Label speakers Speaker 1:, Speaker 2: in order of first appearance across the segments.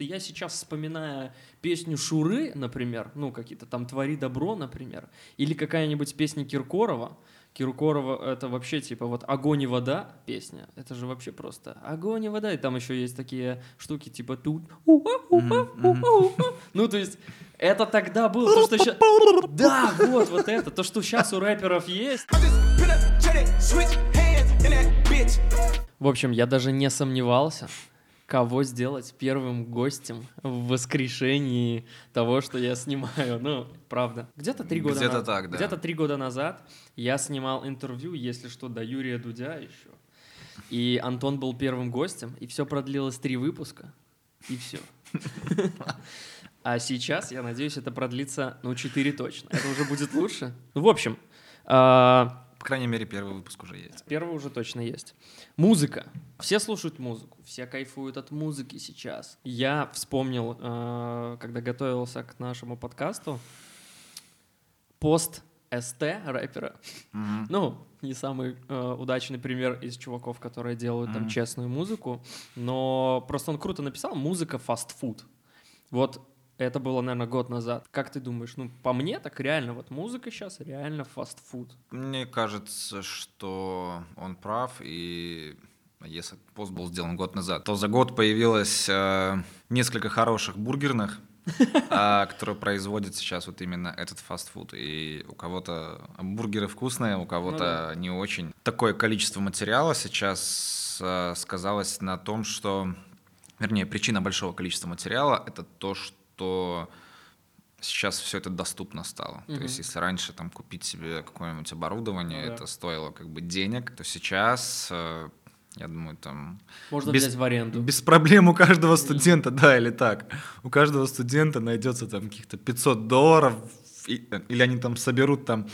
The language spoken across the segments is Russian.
Speaker 1: Я сейчас вспоминаю песню Шуры, например, ну, какие-то там «Твори добро», например, или какая-нибудь песня Киркорова. Киркорова — это вообще типа вот «Огонь и вода» песня. Это же вообще просто «Огонь и вода». И там еще есть такие штуки типа тут. Ну, то есть это тогда было то, что сейчас... Да, вот, вот это. То, что сейчас у рэперов есть. В общем, я даже не сомневался, кого сделать первым гостем в воскрешении того, что я снимаю. Ну, правда. Где-то три года
Speaker 2: Где-то
Speaker 1: назад.
Speaker 2: так, да.
Speaker 1: Где-то три года назад я снимал интервью, если что, до Юрия Дудя еще. И Антон был первым гостем, и все продлилось три выпуска, и все. А сейчас, я надеюсь, это продлится, ну, четыре точно. Это уже будет лучше. Ну, в общем, а,
Speaker 2: По крайней мере, первый выпуск уже есть.
Speaker 1: Первый уже точно есть. Музыка. Все слушают музыку, все кайфуют от музыки сейчас. Я вспомнил, э, когда готовился к нашему подкасту, пост СТ рэпера.
Speaker 2: Мгм.
Speaker 1: Ну, не самый э, удачный пример из чуваков, которые делают там
Speaker 2: Мгм.
Speaker 1: честную музыку, но просто он круто написал «музыка фастфуд». Вот это было, наверное, год назад. Как ты думаешь? Ну, по мне, так реально, вот музыка сейчас реально фастфуд.
Speaker 2: Мне кажется, что он прав, и если пост был сделан год назад, то за год появилось э, несколько хороших бургерных, а, которые производят сейчас вот именно этот фастфуд. И у кого-то бургеры вкусные, у кого-то не очень. Такое количество материала сейчас э, сказалось на том, что... Вернее, причина большого количества материала — это то, что сейчас все это доступно стало.
Speaker 1: Мгм.
Speaker 2: То есть, если раньше там купить себе какое-нибудь оборудование,
Speaker 1: Ну да.
Speaker 2: это стоило как бы денег, то сейчас, э, я думаю, там
Speaker 1: Можно
Speaker 2: Без-
Speaker 1: взять в аренду.
Speaker 2: без проблем у каждого студента, да, или так. У каждого студента найдется там каких-то 500 долларов, и- или они там соберут там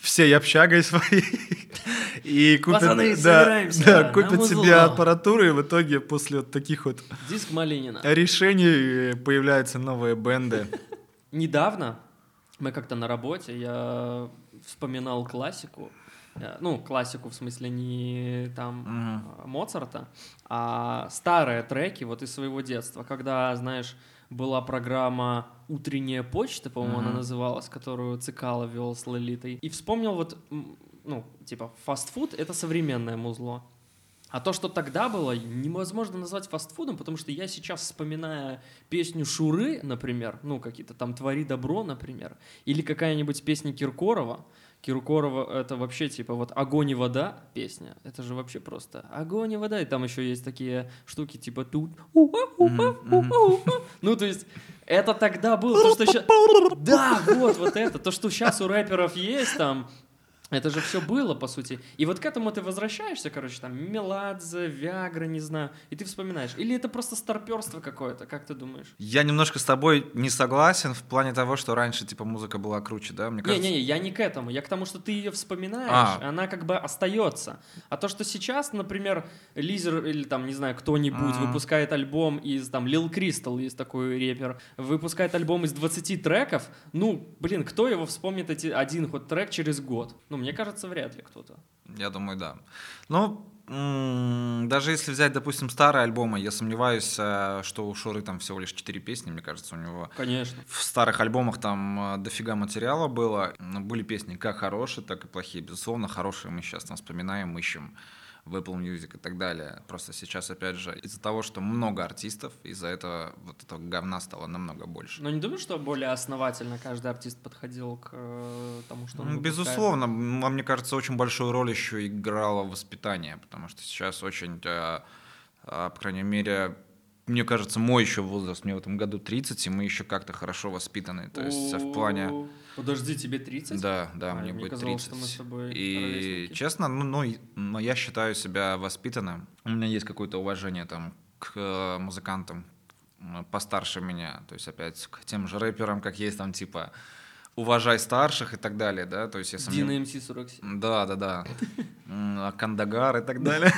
Speaker 2: всей общагой своей. И купят,
Speaker 1: Пацаны,
Speaker 2: да, да, купят себе аппаратуру, и в итоге после вот таких вот
Speaker 1: Диск Малинина.
Speaker 2: решений э, появляются новые бенды.
Speaker 1: Недавно мы как-то на работе, я вспоминал классику, э, ну, классику в смысле не там э, Моцарта, а старые треки вот из своего детства, когда, знаешь, была программа «Утренняя почта», по-моему, она
Speaker 2: Мгм.
Speaker 1: называлась, которую Цикало вел с Лолитой. И вспомнил вот, ну, типа, фастфуд — это современное музло. А то, что тогда было, невозможно назвать фастфудом, потому что я сейчас вспоминаю песню Шуры, например, ну, какие-то там «Твори добро», например, или какая-нибудь песня Киркорова. Киркорова — это вообще типа вот «Огонь и вода» песня. Это же вообще просто «Огонь и вода». И там еще есть такие штуки типа тут. Ну, то есть это тогда было. То, что ща- Да, вот, вот это. То, что сейчас у рэперов есть там, это же все было, по сути. И вот к этому ты возвращаешься, короче, там, Меладзе, Виагра, не знаю, и ты вспоминаешь. Или это просто старперство какое-то, как ты думаешь?
Speaker 2: Я немножко с тобой не согласен в плане того, что раньше типа музыка была круче, да? Мне кажется,
Speaker 1: Не-не-не, я не к этому. Я к тому, что ты ее вспоминаешь,
Speaker 2: А.
Speaker 1: она как бы остается. А то, что сейчас, например, Лизер или там, не знаю, кто-нибудь
Speaker 2: Мгм.
Speaker 1: выпускает альбом из, там, Lil Crystal есть такой репер, выпускает альбом из 20 треков, ну, блин, кто его вспомнит эти один хоть трек через год? Ну, мне кажется, вряд ли кто-то.
Speaker 2: Я думаю, да. Ну, даже если взять, допустим, старые альбомы, я сомневаюсь, э, что у Шуры там всего лишь 4 песни, мне кажется, у него
Speaker 1: Конечно.
Speaker 2: в старых альбомах там э, дофига материала было. Были песни как хорошие, так и плохие. Безусловно, хорошие мы сейчас там вспоминаем, ищем в Apple Music и так далее. Просто сейчас, опять же, из-за того, что много артистов, из-за этого вот этого говна стало намного больше.
Speaker 1: Но не думаешь, что более основательно каждый артист подходил к э, тому, что он
Speaker 2: Ну? Безусловно, а мне кажется, очень большую роль еще играло воспитание, потому что сейчас очень, э, а, по крайней мере, мне кажется, мой еще возраст, мне в этом году 30, и мы еще как-то хорошо воспитаны. То есть в плане...
Speaker 1: Подожди, тебе 30?
Speaker 2: Да, да,
Speaker 1: А,
Speaker 2: мне
Speaker 1: мне
Speaker 2: будет
Speaker 1: казалось,
Speaker 2: 30.
Speaker 1: что мы с тобой
Speaker 2: и честно, ну, ну, но я считаю себя воспитанным. У меня есть какое-то уважение там к э, музыкантам постарше меня. То есть опять к тем же рэперам, как есть там типа уважай старших и так далее, да, то есть сомнев-
Speaker 1: Дина МС 47.
Speaker 2: Да, да, да. Кандагар и так далее.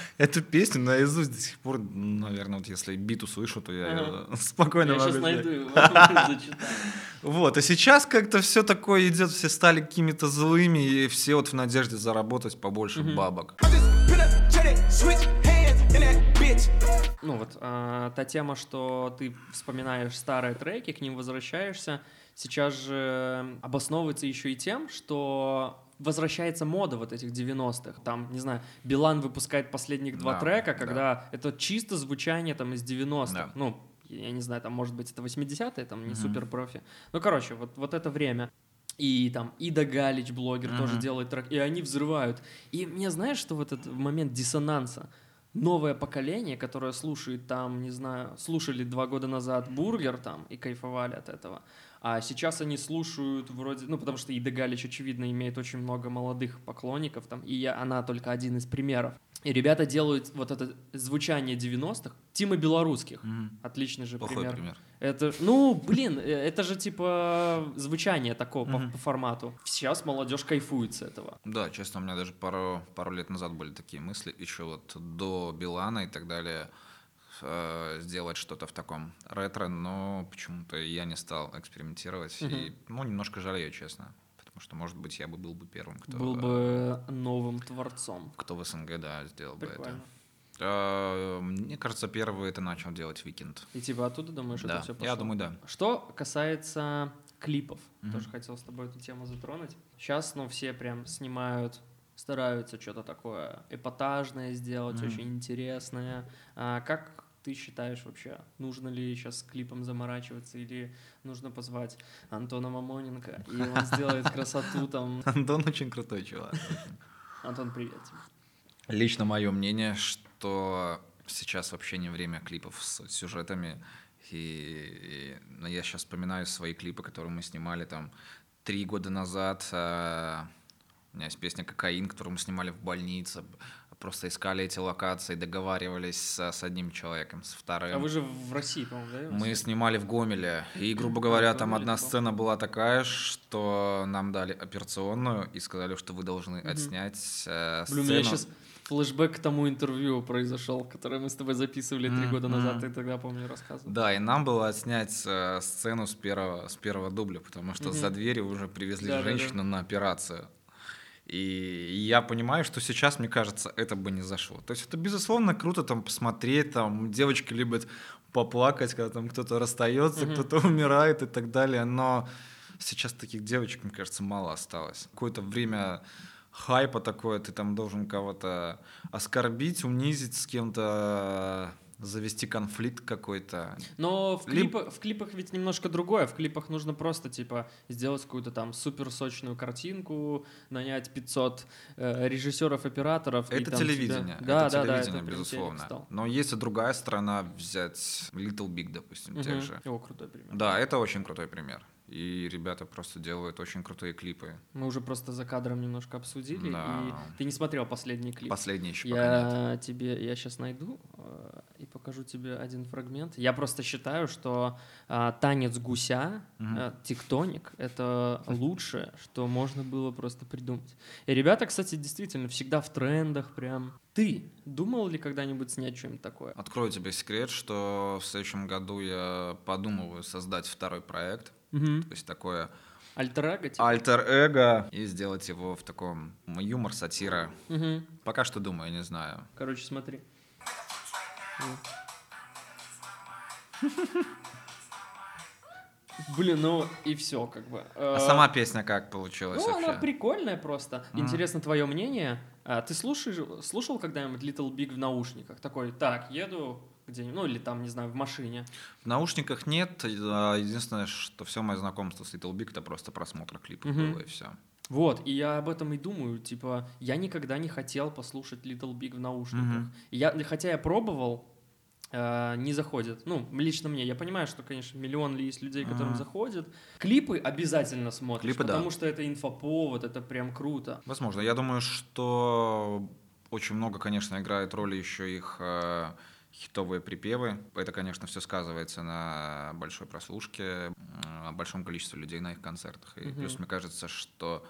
Speaker 2: Эту песню наизусть до сих пор, наверное, вот если бит услышу, то я
Speaker 1: Ага.
Speaker 2: её спокойно
Speaker 1: Я
Speaker 2: могу
Speaker 1: сейчас найду его, зачитаю.
Speaker 2: Вот, а сейчас как-то все такое идет, все стали какими-то злыми, и все вот в надежде заработать побольше бабок.
Speaker 1: Ну вот, а, та тема, что ты вспоминаешь старые треки, к ним возвращаешься, сейчас же обосновывается еще и тем, что возвращается мода вот этих 90-х. Там, не знаю, Билан выпускает последних два
Speaker 2: Да,
Speaker 1: трека,
Speaker 2: да.
Speaker 1: когда это чисто звучание там из 90-х.
Speaker 2: Да.
Speaker 1: Ну, я не знаю, там, может быть, это 80-е, там, не
Speaker 2: Мгм.
Speaker 1: супер профи. Ну, короче, вот, вот это время. И там Ида Галич, блогер, тоже
Speaker 2: Мгм.
Speaker 1: делает трек, и они взрывают. И мне знаешь, что в этот момент диссонанса? Новое поколение, которое слушает там, не знаю, слушали два года назад Бургер там и кайфовали от этого, а сейчас они слушают вроде, ну, потому что Ида Галич, очевидно, имеет очень много молодых поклонников там, и я, она только один из примеров. И ребята делают вот это звучание 90-х, Тима Белорусских,
Speaker 2: Мгм.
Speaker 1: отличный же
Speaker 2: Плохой
Speaker 1: пример.
Speaker 2: пример.
Speaker 1: Это, ну, блин, э, это же типа звучание такого по,
Speaker 2: Мгм.
Speaker 1: по формату. Сейчас молодежь кайфует с этого.
Speaker 2: Да, честно, у меня даже пару, пару лет назад были такие мысли, еще вот до Билана и так далее, э, сделать что-то в таком ретро, но почему-то я не стал экспериментировать. И, ну, немножко жалею, честно. Потому что, может быть, я бы был бы первым, кто,
Speaker 1: Был бы новым творцом.
Speaker 2: кто в СНГ, да, сделал бы
Speaker 1: Прикольно.
Speaker 2: это. Э, Мне кажется, первый это начал делать Weeknd.
Speaker 1: И типа оттуда думаешь,
Speaker 2: Да,
Speaker 1: это все
Speaker 2: я думаю, да.
Speaker 1: Что касается клипов,
Speaker 2: Мгм.
Speaker 1: тоже хотел с тобой эту тему затронуть. Сейчас, ну, все прям снимают, стараются что-то такое эпатажное сделать,
Speaker 2: Мгм.
Speaker 1: очень интересное. А как ты считаешь вообще, нужно ли сейчас с клипом заморачиваться или нужно позвать Антона Мамоненко, и он сделает красоту там.
Speaker 2: Антон очень крутой чувак.
Speaker 1: Антон, привет.
Speaker 2: Лично мое мнение, что сейчас вообще не время клипов с сюжетами. И, и, ну, я сейчас вспоминаю свои клипы, которые мы снимали там три года назад. А, У меня есть песня «Кокаин», которую мы снимали в больнице. Просто искали эти локации, договаривались с, с одним человеком, с вторым.
Speaker 1: А вы же в России, по-моему, да?
Speaker 2: Мы снимали в Гомеле, и, грубо говоря, там одна сцена была такая, что нам дали операционную и сказали, что вы должны отснять э,
Speaker 1: Блин, у
Speaker 2: сцену.
Speaker 1: меня сейчас флешбэк к тому интервью произошел, которое мы с тобой записывали три года назад, ты тогда, помню, рассказывал.
Speaker 2: Да, и нам было отснять э, сцену с первого, с первого дубля, потому что за дверью уже привезли женщину на операцию. И я понимаю, что сейчас, мне кажется, это бы не зашло. То есть это, безусловно, круто там посмотреть, там девочки любят поплакать, когда там кто-то расстается,
Speaker 1: Мгм.
Speaker 2: кто-то умирает и так далее, но сейчас таких девочек, мне кажется, мало осталось. Какое-то время хайпа такое, ты там должен кого-то оскорбить, унизить с кем-то, завести конфликт какой-то.
Speaker 1: Но в,
Speaker 2: Либ-
Speaker 1: клипа- в клипах ведь немножко другое. В клипах нужно просто, типа, сделать какую-то там супер сочную картинку, нанять 500 э, режиссеров-операторов. и
Speaker 2: Это
Speaker 1: там тебя-
Speaker 2: телевидение,
Speaker 1: Да,
Speaker 2: это
Speaker 1: да, да,
Speaker 2: телевидение,
Speaker 1: это прям
Speaker 2: безусловно. Но есть и другая сторона, взять Little Big, допустим, тех
Speaker 1: Мгм.
Speaker 2: же.
Speaker 1: О, крутой пример.
Speaker 2: Да, это очень крутой пример. И ребята просто делают очень крутые клипы.
Speaker 1: Мы уже просто за кадром немножко обсудили,
Speaker 2: Да.
Speaker 1: и ты не смотрел последний клип.
Speaker 2: Последний еще пока нет.
Speaker 1: Я тебе, я сейчас найду э, и покажу тебе один фрагмент. Я просто считаю, что а, танец гуся,
Speaker 2: Мгм.
Speaker 1: э, тектоник, это лучшее, что можно было просто придумать. И ребята, кстати, действительно всегда в трендах прям. Ты думал ли когда-нибудь снять что-нибудь такое?
Speaker 2: Открою тебе секрет, что в следующем году я подумываю создать второй проект.
Speaker 1: Угу.
Speaker 2: То есть такое
Speaker 1: Альтер-эго, типа?
Speaker 2: альтер-эго и сделать его в таком юмор, сатира.
Speaker 1: Мгм.
Speaker 2: Пока что думаю, не знаю.
Speaker 1: Короче, смотри. Блин, ну и все, как бы.
Speaker 2: А
Speaker 1: Э,
Speaker 2: сама песня как получилась
Speaker 1: Ну, она
Speaker 2: вообще?
Speaker 1: прикольная просто.
Speaker 2: Мгм.
Speaker 1: Интересно твое мнение. А, ты слушаешь, слушал когда-нибудь Little Big в наушниках? Такой, так, еду где-нибудь, ну или там, не знаю, в машине.
Speaker 2: В наушниках нет. а Единственное, что все мое знакомство с Little Big это просто просмотр клипов
Speaker 1: Мгм.
Speaker 2: было и все.
Speaker 1: Вот, и я об этом и думаю, типа, я никогда не хотел послушать Little Big в наушниках. И Я, хотя я пробовал, э, не заходит. Ну, лично мне. Я понимаю, что, конечно, миллион ли есть людей, которым
Speaker 2: Мгм.
Speaker 1: заходит. Клипы обязательно смотришь,
Speaker 2: Клипы, да.
Speaker 1: потому что это инфоповод, это прям круто.
Speaker 2: Возможно. Я думаю, что очень много, конечно, играет роли еще их э, хитовые припевы. Это, конечно, все сказывается на большой прослушке, о большом количестве людей на их концертах. И
Speaker 1: Мгм.
Speaker 2: плюс мне кажется, что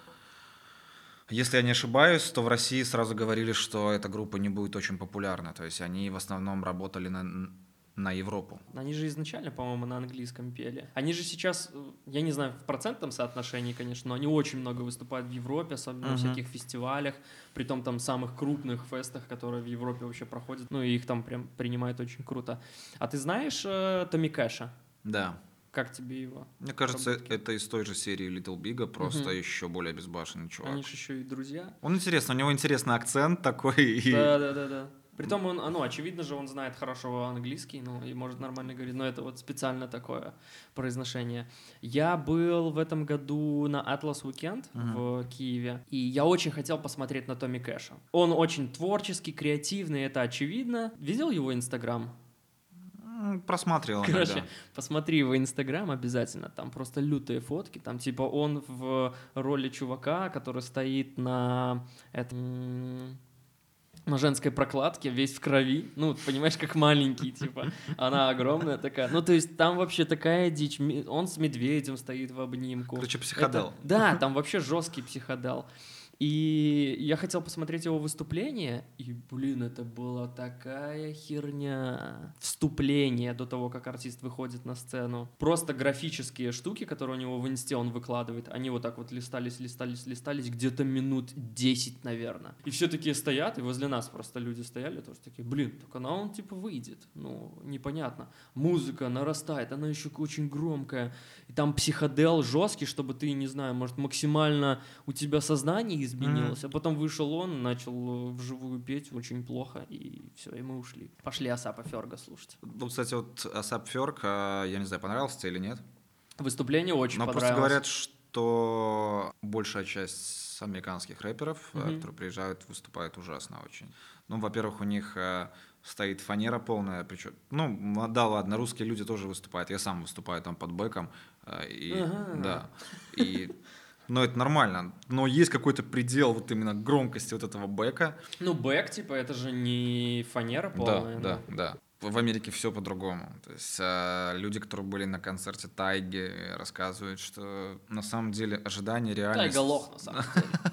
Speaker 2: если я не ошибаюсь, то в России сразу говорили, что эта группа не будет очень популярна. То есть они в основном работали на, на Европу.
Speaker 1: Они же изначально, по-моему, на английском пели. Они же сейчас, э, я не знаю, в процентном соотношении, конечно, но они очень много выступают в Европе, особенно на
Speaker 2: Мгм.
Speaker 1: всяких фестивалях, при том там самых крупных фестах, которые в Европе вообще проходят. Ну, и их там прям принимают очень круто. А ты знаешь э, Томми Кэша?
Speaker 2: Да.
Speaker 1: Как тебе его?
Speaker 2: Мне кажется,
Speaker 1: Работки.
Speaker 2: это из той же серии Little Big, просто
Speaker 1: Мгм.
Speaker 2: еще более безбашенный чувак.
Speaker 1: Они же еще и друзья.
Speaker 2: Он интересный, у него интересный акцент такой. И...
Speaker 1: Да, да, да, да. Притом он, а, ну, очевидно же, он знает хорошо английский, ну, и может нормально говорить, но это вот специально такое произношение. Я был в этом году на Atlas Weekend
Speaker 2: Мгм.
Speaker 1: в Киеве, и я очень хотел посмотреть на Томми Кэша. Он очень творческий, креативный, это очевидно. Видел его Инстаграм?
Speaker 2: Просматривал
Speaker 1: Короче,
Speaker 2: иногда.
Speaker 1: посмотри его инстаграм обязательно, там просто лютые фотки, там типа он в роли чувака, который стоит на этом на женской прокладке, весь в крови, ну, понимаешь, как маленький, типа, она огромная такая, ну, то есть там вообще такая дичь, он с медведем стоит в обнимку.
Speaker 2: Короче, психодел.
Speaker 1: Это- да, там вообще жесткий психодел. И я хотел посмотреть его выступление, и, блин, это была такая херня. Вступление до того, как артист выходит на сцену. Просто графические штуки, которые у него в инсте он выкладывает, они вот так вот листались, листались, листались, где-то минут 10, наверное. И все такие стоят, и возле нас просто люди стояли, тоже такие, блин, так она он типа выйдет. Ну, непонятно. Музыка нарастает, она еще очень громкая. И там психодел жесткий, чтобы ты, не знаю, может, максимально у тебя сознание изменилось, а потом вышел он, начал э, вживую петь очень плохо, и все, и мы ушли. Пошли Асапа Ферга слушать.
Speaker 2: Ну, кстати, вот Асап Ферк, а, я не знаю, понравился тебе или нет.
Speaker 1: Выступление очень
Speaker 2: Но просто
Speaker 1: понравилось.
Speaker 2: говорят, что большая часть американских рэперов,
Speaker 1: Мгм.
Speaker 2: которые приезжают, выступают ужасно очень. Ну, во-первых, у них э, стоит фанера полная, причем, ну, да, ладно, русские люди тоже выступают, я сам выступаю там под бэком, и,
Speaker 1: Ага.
Speaker 2: да, и, но это нормально, но есть какой-то предел вот именно громкости вот этого back а,
Speaker 1: Ну, back, типа, это же не фанера полная.
Speaker 2: да, да, да. В Америке все по-другому. То есть э, люди, которые были на концерте Тайги, рассказывают, что на самом деле ожидания
Speaker 1: Да,
Speaker 2: реальность...
Speaker 1: Тайга лох, на самом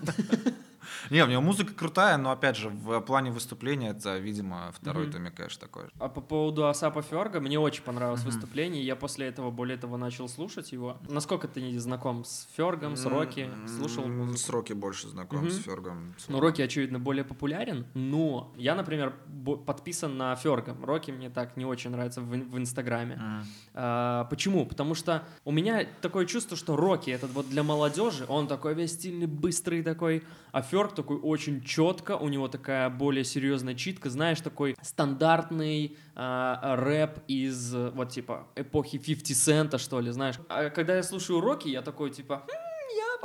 Speaker 1: деле.
Speaker 2: Не, у него музыка крутая, но опять же, в плане выступления это, видимо, второй
Speaker 1: Мгм.
Speaker 2: Томми Кэш такой же.
Speaker 1: А по поводу Асапа Ферга, мне очень понравилось
Speaker 2: Мгм.
Speaker 1: выступление, я после этого, более того, начал слушать его. Насколько ты не знаком с Фергом, с Рокки? Слушал музыку?
Speaker 2: С Рокки больше знаком,
Speaker 1: Мгм.
Speaker 2: с Фергом.
Speaker 1: Ну, Рокки, очевидно, более популярен, но я, например, подписан на Ферга. Рокки мне так не очень нравится в, в Инстаграме.
Speaker 2: М.
Speaker 1: А, почему? Потому что у меня такое чувство, что Рокки этот вот для молодежи, он такой весь стильный, быстрый такой, а Ферг такой очень четко, у него такая более серьезная читка, знаешь, такой стандартный а, рэп из э, вот типа эпохи 50 Цента, что ли, знаешь. А когда я слушаю Рокки, я такой типа, «М, я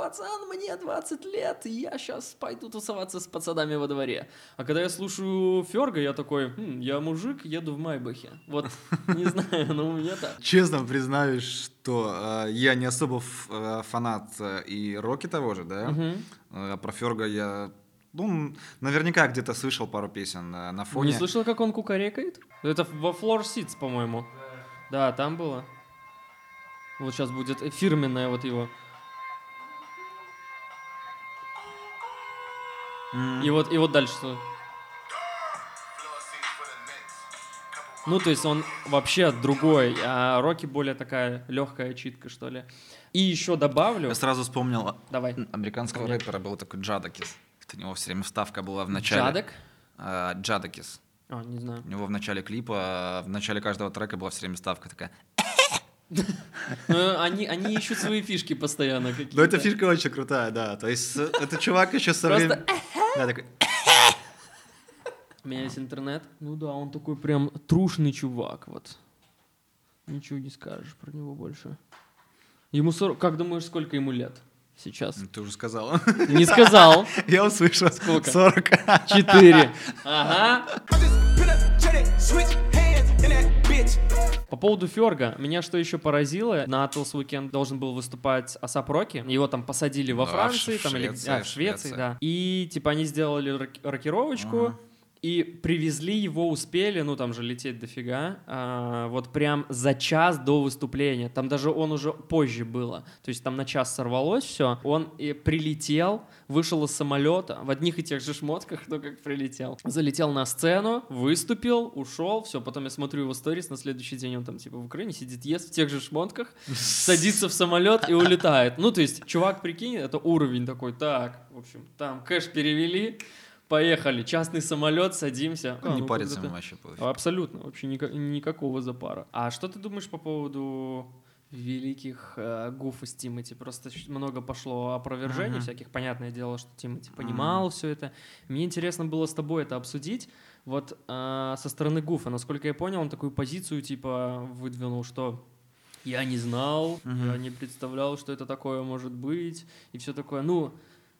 Speaker 1: пацан, мне 20 лет, я сейчас пойду тусоваться с пацанами во дворе. А когда я слушаю Ферга, я такой, «М, я мужик, еду в Майбахе. Вот, не знаю, но у меня так.
Speaker 2: Честно признаюсь, что э, я не особо ф- э, фанат э, и Рокки того же, да.
Speaker 1: Мгм.
Speaker 2: Э, про Ферга я, ну, наверняка где-то слышал пару песен э, на фоне.
Speaker 1: Не слышал, как он кукарекает? Это во Floor Seats, по-моему. Да, там было. Вот сейчас будет фирменная вот его.
Speaker 2: М.
Speaker 1: И вот, и вот дальше что? Ну, то есть он вообще другой, а Рокки более такая легкая читка, что ли. И еще добавлю...
Speaker 2: Я сразу вспомнил
Speaker 1: Давай.
Speaker 2: американского
Speaker 1: Давай.
Speaker 2: рэпера был такой Джадакис. У него все время вставка была в начале.
Speaker 1: Джадек?
Speaker 2: А, Джадакис.
Speaker 1: А, не знаю.
Speaker 2: У него в начале клипа, в начале каждого трека была все время ставка такая.
Speaker 1: Ну, Они, они ищут свои фишки постоянно какие-то.
Speaker 2: Ну, эта фишка очень крутая, да. То есть э, это чувак еще со временем... Да, такой...
Speaker 1: У меня есть интернет. Ну да, он такой прям трушный чувак, вот. Ничего не скажешь про него больше. Ему 40... Как думаешь, сколько ему лет сейчас?
Speaker 2: Ну, Ты уже сказала.
Speaker 1: Не сказал.
Speaker 2: Я услышал.
Speaker 1: Сколько?
Speaker 2: 40.
Speaker 1: Четыре. Ага. По поводу Ферга, меня что еще поразило, на Atlas Weekend должен был выступать Асап Роки, его там посадили во
Speaker 2: в
Speaker 1: Франции,
Speaker 2: Ш-
Speaker 1: там, или
Speaker 2: Швеции,
Speaker 1: а, в Швеции,
Speaker 2: Швеция.
Speaker 1: да. И типа они сделали рок- рокировочку,
Speaker 2: Ага.
Speaker 1: И привезли его, успели, ну там же лететь дофига, а, вот прям за час до выступления. Там даже он уже позже было. То есть там на час сорвалось все. Он и прилетел, вышел из самолета в одних и тех же шмотках, ну как прилетел. Залетел на сцену, выступил, ушел, все. Потом я смотрю его сторис, на следующий день он там типа в Украине сидит, ест в тех же шмотках, садится в самолет и улетает. Ну то есть чувак, прикинь, это уровень такой, так, в общем, там кэш перевели, Поехали, частный самолет, садимся. А,
Speaker 2: не
Speaker 1: ну,
Speaker 2: париться ему вообще пофиг.
Speaker 1: Абсолютно, вообще ника- никакого запара. А что ты думаешь по поводу великих э, гуф из Тимати? Просто много пошло опровержений
Speaker 2: Мгм.
Speaker 1: всяких. Понятное дело, что Тимати понимал все это. Мне интересно было с тобой это обсудить. Вот э, со стороны гуфа, насколько я понял, он такую позицию типа выдвинул, что я не знал, я
Speaker 2: Мгм.
Speaker 1: не представлял, что это такое может быть, и все такое. Ну,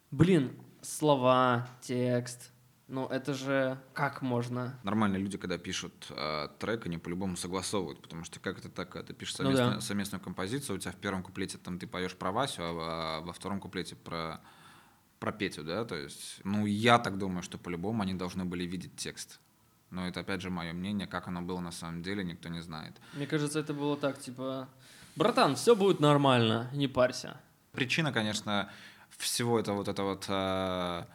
Speaker 1: блин, слова, текст, ну это же как можно?
Speaker 2: Нормальные люди, когда пишут э, трек, они по-любому согласовывают, потому что как это так, когда ты пишешь
Speaker 1: Ну
Speaker 2: совместную,
Speaker 1: да.
Speaker 2: совместную композицию, у тебя в первом куплете там ты поешь про Васю, а во- во втором куплете про, про Петю, да, то есть, ну, я так думаю, что по-любому они должны были видеть текст. Но это, опять же, мое мнение, как оно было на самом деле, никто не знает.
Speaker 1: Мне кажется, это было так, типа, братан, все будет нормально, не парься.
Speaker 2: Причина, конечно, всего этого вот этого вот э,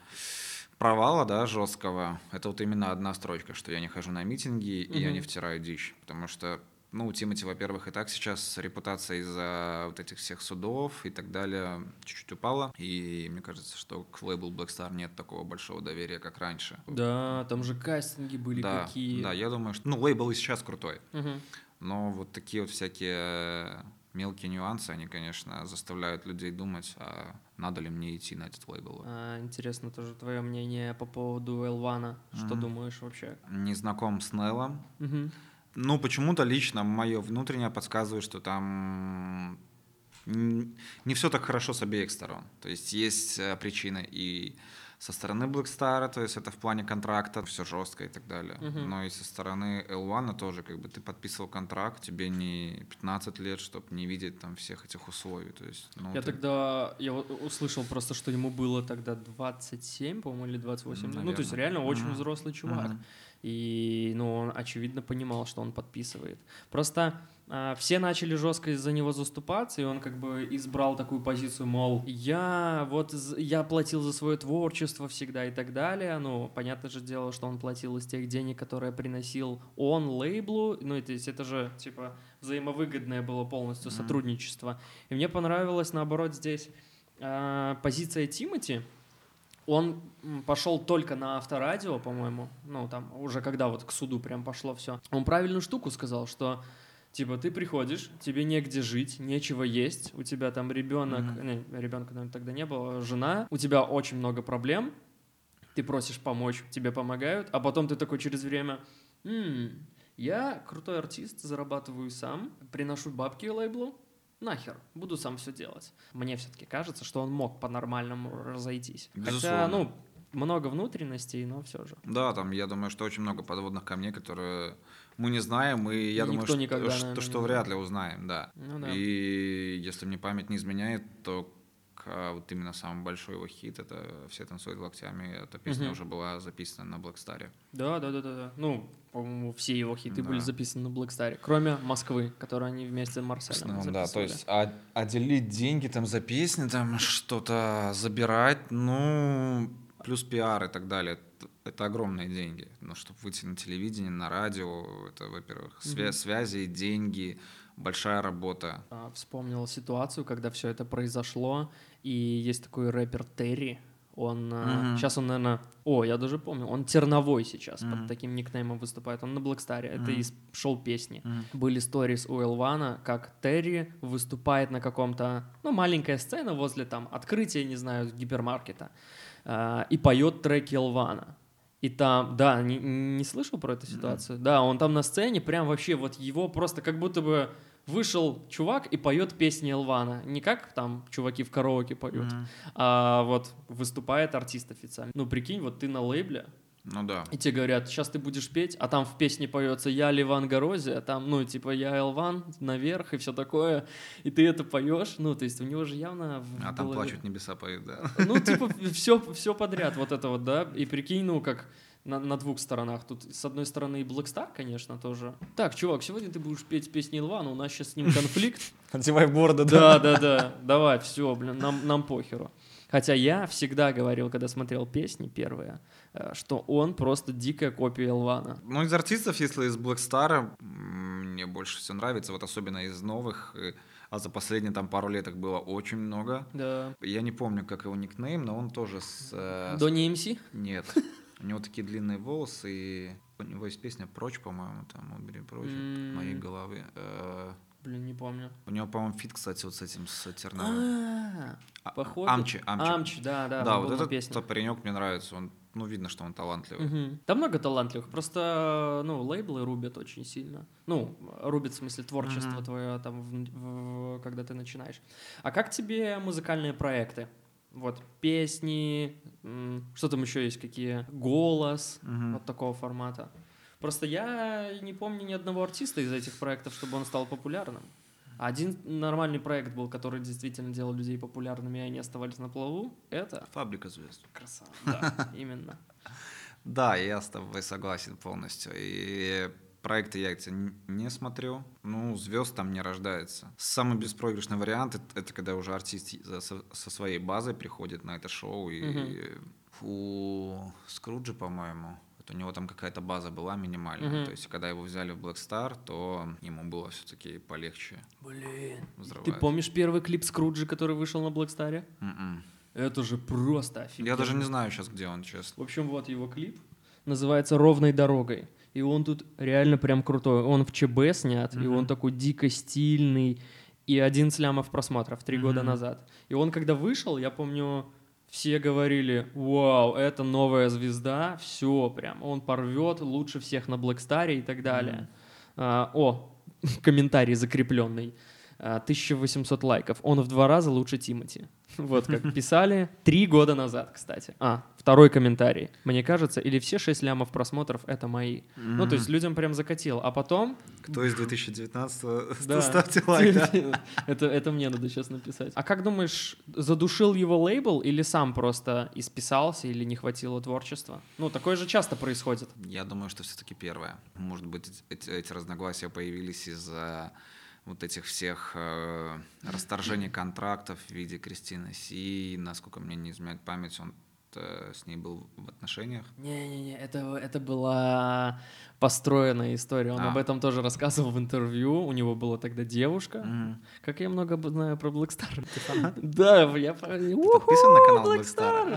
Speaker 2: провала, да, жесткого, это вот именно одна строчка, что я не хожу на митинги и я
Speaker 1: Мгм.
Speaker 2: не втираю дичь, потому что ну, у Тимати, во-первых, и так сейчас репутация из-за вот этих всех судов и так далее чуть-чуть упала. И мне кажется, что к лейблу Black Star нет такого большого доверия, как раньше.
Speaker 1: Да, там же кастинги были
Speaker 2: да,
Speaker 1: какие.
Speaker 2: да, я думаю, что... Ну, лейбл и сейчас крутой.
Speaker 1: Мгм.
Speaker 2: Но вот такие вот всякие мелкие нюансы, они, конечно, заставляют людей думать, а надо ли мне идти на этот лейбл.
Speaker 1: А, интересно тоже твое мнение по поводу Элвана. Что
Speaker 2: Мгм.
Speaker 1: думаешь вообще?
Speaker 2: Не знаком с Неллом.
Speaker 1: Мгм.
Speaker 2: Ну, почему-то лично мое внутреннее подсказывает, что там не все так хорошо с обеих сторон. То есть есть э, причины и со стороны Blackstar, то есть это в плане контракта, все жестко и так далее.
Speaker 1: Мгм.
Speaker 2: Но и со стороны L1 тоже, как бы ты подписывал контракт, тебе не 15 лет, чтобы не видеть там всех этих условий. То есть, ну,
Speaker 1: Я
Speaker 2: ты-
Speaker 1: тогда, я услышал просто, что ему было тогда 27, по-моему, или 28. Ну, то есть реально очень
Speaker 2: Мгм.
Speaker 1: взрослый чувак.
Speaker 2: Мгм.
Speaker 1: И, ну, он, очевидно, понимал, что он подписывает. Просто все начали жестко из-за него заступаться, и он как бы избрал такую позицию, мол, я вот, я платил за свое творчество всегда и так далее. Ну, понятно же дело, что он платил из тех денег, которые приносил он лейблу. Ну, то есть это же, типа, взаимовыгодное было полностью
Speaker 2: Мгм.
Speaker 1: сотрудничество. И мне понравилось, наоборот, здесь а, позиция Тимати, он пошел только на авторадио, по-моему, ну там уже когда вот к суду прям пошло все. Он правильную штуку сказал, что типа ты приходишь, тебе негде жить, нечего есть, у тебя там ребенок,
Speaker 2: Мгм.
Speaker 1: не, ребенка, наверное, тогда не было, жена, у тебя очень много проблем, ты просишь помочь, тебе помогают, а потом ты такой через время, «М, я крутой артист, зарабатываю сам, приношу бабки лейблу, нахер, буду сам все делать. Мне все-таки кажется, что он мог по-нормальному разойтись. Хотя,
Speaker 2: Безусловно.
Speaker 1: ну, много внутренностей, но все же.
Speaker 2: Да, там, я думаю, что очень много подводных камней, которые мы не знаем, и я
Speaker 1: И
Speaker 2: думаю, что,
Speaker 1: никогда,
Speaker 2: что,
Speaker 1: наверное,
Speaker 2: что вряд ли узнаем, да.
Speaker 1: Ну да.
Speaker 2: И если мне память не изменяет, то а, вот именно самый большой его хит это «Все танцуют локтями». Эта песня
Speaker 1: Мгм.
Speaker 2: уже была записана на Star.
Speaker 1: Да, да, да, да, да. Ну, по-моему, все его хиты
Speaker 2: Да.
Speaker 1: были записаны на Star, кроме Москвы, которую они вместе с Марселем
Speaker 2: Ну, да, то есть а, а делить деньги там за песни, там что-то забирать, ну, плюс пиар и так далее, это, это огромные деньги. Но чтобы выйти на телевидение, на радио, это, во-первых, свя-
Speaker 1: Мгм.
Speaker 2: связи, деньги, большая работа.
Speaker 1: А, Вспомнил ситуацию, когда все это произошло, и есть такой рэпер Терри. Он
Speaker 2: Мгм.
Speaker 1: сейчас он, наверное, о, я даже помню, он терновой сейчас
Speaker 2: Мгм.
Speaker 1: под таким никнеймом выступает. Он на Блэкстаре. Это
Speaker 2: Мгм.
Speaker 1: из шоу песни.
Speaker 2: Мгм.
Speaker 1: Были сторис у Элвана, как Терри выступает на каком-то, ну, маленькая сцена возле там открытия, не знаю, гипермаркета, а, и поет треки Элвана. И там, да, не, не слышал про эту ситуацию? Да, он там на сцене, прям вообще вот его просто как будто бы вышел чувак и поет песни Элвана. Не как там чуваки в караоке поют,
Speaker 2: Мгм.
Speaker 1: а вот выступает артист официально. Ну, прикинь, вот ты на лейбле,
Speaker 2: Ну да.
Speaker 1: и тебе говорят, сейчас ты будешь петь, а там в песне поется «Я Ливан Горози», а там, ну, типа «Я Элван», наверх и все такое, и ты это поешь, ну, то есть у него же явно...
Speaker 2: А там
Speaker 1: голове-
Speaker 2: плачут небеса поют, да.
Speaker 1: Ну, типа все, все подряд, вот это вот, да, и прикинь, ну, как на, на двух сторонах. Тут, с одной стороны, и Blackstar, конечно, тоже. Так, чувак, сегодня ты будешь петь песни Илвана, у нас сейчас с ним конфликт.
Speaker 3: Одевай бороду,
Speaker 1: Да, да, да. Давай, все, блин, нам, нам похеру. Хотя я всегда говорил, когда смотрел песни первые, что он просто дикая копия L'One а.
Speaker 2: Ну, из артистов, если из Black Star, мне больше всего нравится, вот особенно из новых, э, а за последние там пару лет их было очень много.
Speaker 1: Да.
Speaker 2: Я не помню, как его никнейм, но он тоже с... э,
Speaker 1: Донни МС?
Speaker 2: Нет. У него такие длинные волосы, и у него есть песня «Прочь», по-моему, там «Убери прочь от моей головы». Э,
Speaker 1: Блин, не помню.
Speaker 2: У него, по-моему, feat, кстати, вот с этим, с Терновым.
Speaker 1: А,
Speaker 2: А,
Speaker 1: походу.
Speaker 2: Амчи, Амчи.
Speaker 1: Амчи, да, да.
Speaker 2: Да, вот этот паренек мне нравится. Он, ну, видно, что он талантливый.
Speaker 1: Мгм. Да много талантливых, просто, ну, лейблы рубят очень сильно. Ну, рубят в смысле творчество
Speaker 2: Мгм.
Speaker 1: твое, там, в- в- когда ты начинаешь. А как тебе музыкальные проекты? Вот, песни, что там еще есть, какие? Голос,
Speaker 2: Мгм.
Speaker 1: вот такого формата. Просто я не помню ни одного артиста из этих проектов, чтобы он стал популярным. Один нормальный проект был, который действительно делал людей популярными, и они оставались на плаву. Это
Speaker 2: Фабрика звезд.
Speaker 1: красава. Да, именно.
Speaker 2: Да, я с тобой согласен полностью. И проекты я эти не смотрю. Ну, звезд там не рождается. Самый беспроигрышный вариант это, это когда уже артист со, со своей базой приходит на это шоу. И у Скруджа, по-моему, вот у него там какая-то база была минимальная.
Speaker 1: Мгм.
Speaker 2: То есть, когда его взяли в Black Star, то ему было все-таки полегче
Speaker 1: Блин. Ты
Speaker 2: взрывать.
Speaker 1: помнишь первый клип Скруджи, который вышел на Блэкстаре?
Speaker 2: М-м.
Speaker 1: Это же просто офигенно.
Speaker 2: Я даже не знаю сейчас, где он, честно.
Speaker 1: В общем, вот его клип. Называется «Ровной дорогой». И он тут реально прям крутой. Он в ЧБ снят, и он такой дико стильный. И 11 лямов просмотров три года
Speaker 2: Мгм.
Speaker 1: назад. И он, когда вышел, я помню, все говорили, вау, это новая звезда, все прям, он порвет лучше всех на Блэкстаре и так далее. А, о, комментарий закрепленный. А, 1800 лайков. Он в два раза лучше Тимати. Вот как писали три года назад, кстати. А, второй комментарий. Мне кажется, или все 6 лямов просмотров — это мои. Ну, то есть людям прям закатил. А потом...
Speaker 2: Кто из 2019
Speaker 1: Да.
Speaker 2: ставьте лайк, да?
Speaker 1: это, это мне надо сейчас написать. А как думаешь, задушил его лейбл или сам просто исписался или не хватило творчества? Ну, такое же часто происходит.
Speaker 2: Я думаю, что все-таки первое. Может быть, эти, эти разногласия появились из-за вот этих всех э, расторжений контрактов в виде Кристины Си. Насколько мне не изменяет память, он э, с ней был в отношениях.
Speaker 1: Не-не-не, это, это была построенная история. Он
Speaker 2: А.
Speaker 1: об этом тоже рассказывал в интервью. У него была тогда девушка. Как я много знаю про Blackstar. Да, я по-
Speaker 2: подписан на канал?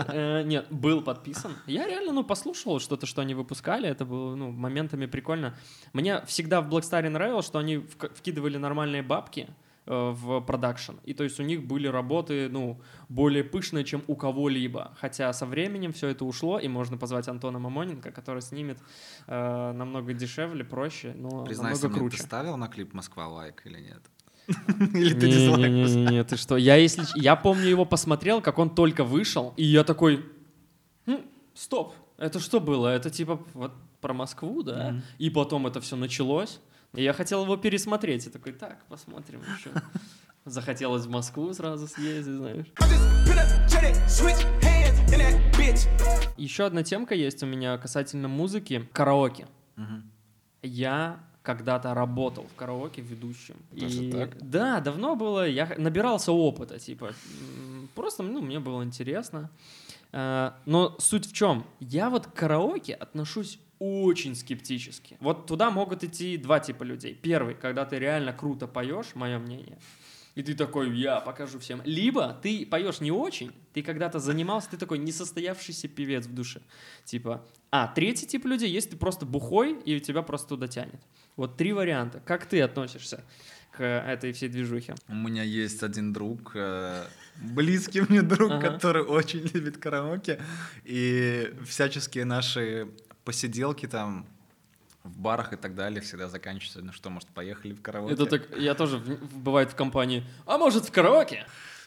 Speaker 1: Э, Нет, был подписан. Я реально, ну, послушал что-то, что они выпускали. Это было, ну, моментами прикольно. Мне всегда в Blackstar нравилось, что они вк- вкидывали нормальные бабки в продакшн. И то есть у них были работы, ну, более пышные, чем у кого-либо. Хотя со временем все это ушло, и можно позвать Антона Мамоненко, который снимет э, намного дешевле, проще, но
Speaker 2: Признайся,
Speaker 1: намного
Speaker 2: мне,
Speaker 1: круче.
Speaker 2: ты ставил на клип «Москва» лайк или нет? Или ты дизлайк
Speaker 1: не, ты что? Я если я помню его посмотрел, как он только вышел, и я такой, «Хм, стоп, это что было? Это типа вот про Москву, да? И потом это все началось. И я хотел его пересмотреть, и такой, так, посмотрим еще. Захотелось в Москву сразу съездить, знаешь. Еще одна темка есть у меня касательно музыки. Караоке. Я когда-то работал в караоке ведущим.
Speaker 2: Даже
Speaker 1: И-
Speaker 2: так?
Speaker 1: Да, давно было. Я набирался опыта, типа. Просто, ну, мне было интересно. А, Но суть в чем? Я вот к караоке отношусь очень скептически. Вот туда могут идти два типа людей. Первый, когда ты реально круто поешь, мое мнение, и ты такой, я покажу всем. Либо ты поешь не очень, ты когда-то занимался, ты такой несостоявшийся певец в душе. Типа, а, третий тип людей, если ты просто бухой, и тебя просто туда тянет. Вот три варианта. Как ты относишься к этой всей движухе?
Speaker 2: У меня есть один друг, э, близкий мне друг,
Speaker 1: Ага.
Speaker 2: который очень любит караоке. И всяческие наши посиделки там в барах и так далее всегда заканчиваются, ну что, может, поехали в караоке?
Speaker 1: Это так, я тоже в- бывает в компании. А может в караоке?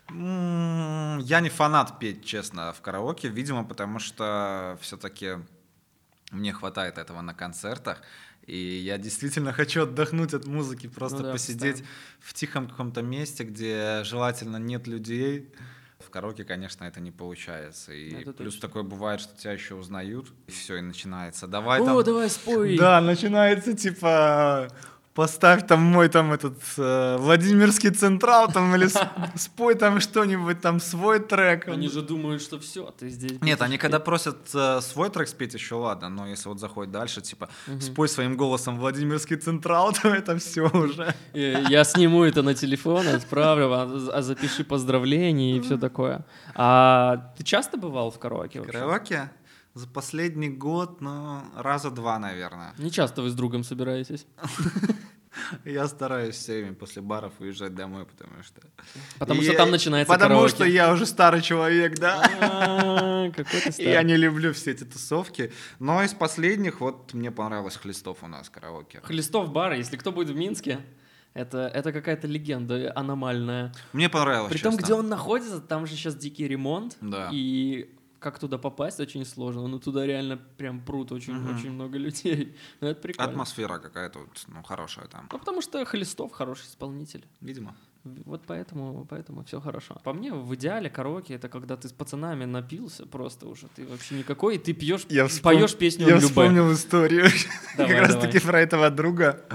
Speaker 2: Я не фанат петь, честно, в караоке, видимо, потому что все-таки мне хватает этого на концертах, и я действительно хочу отдохнуть от музыки, просто
Speaker 1: Ну да,
Speaker 2: посидеть
Speaker 1: представим.
Speaker 2: в тихом каком-то месте, где желательно нет людей, В караоке, конечно, это не получается. И
Speaker 1: Это
Speaker 2: плюс
Speaker 1: точно.
Speaker 2: такое бывает, что тебя еще узнают, и все, и начинается. Давай
Speaker 1: О,
Speaker 2: там...
Speaker 1: давай спой.
Speaker 2: Да, начинается типа поставь там мой там этот э, Владимирский Централ там или спой там что-нибудь там свой трек.
Speaker 1: Они же думают, что все, ты здесь.
Speaker 2: Нет, они когда просят э, свой трек спеть, еще ладно, но если вот заходит дальше, типа, спой своим голосом Владимирский Централ, то это все уже.
Speaker 1: Э, Я сниму это на телефон, отправлю, а а запиши поздравления и все такое. А ты часто бывал в караоке вообще?
Speaker 2: Караоке за последний год, ну, раза два, наверное.
Speaker 1: Не часто вы с другом собираетесь.
Speaker 2: Я стараюсь все время после баров уезжать домой, потому что...
Speaker 1: Потому
Speaker 2: И-
Speaker 1: что там начинается
Speaker 2: Потому
Speaker 1: караоке.
Speaker 2: что я уже старый человек, да.
Speaker 1: А, Какой старый.
Speaker 2: я не люблю все эти тусовки. Но из последних, вот мне понравилось Хлистов у нас караоке.
Speaker 1: Хлестов бар, если кто будет в Минске, это, это какая-то легенда аномальная.
Speaker 2: Мне понравилось,
Speaker 1: При том, где он находится, там же сейчас дикий ремонт.
Speaker 2: Да.
Speaker 1: И как туда попасть очень сложно. Ну, туда реально прям прут очень, очень много людей. Ну, это прикольно.
Speaker 2: Атмосфера какая-то вот, ну, хорошая там.
Speaker 1: Ну, потому что Хлестов хороший исполнитель.
Speaker 2: Видимо.
Speaker 1: Вот поэтому, поэтому все хорошо. По мне, в идеале караоке это когда ты с пацанами напился просто уже. Ты вообще никакой, и ты пьешь, поешь песню
Speaker 2: Я
Speaker 1: «Любэ».
Speaker 2: вспомнил историю
Speaker 1: Давай,
Speaker 2: как раз
Speaker 1: давай.
Speaker 2: таки про этого друга.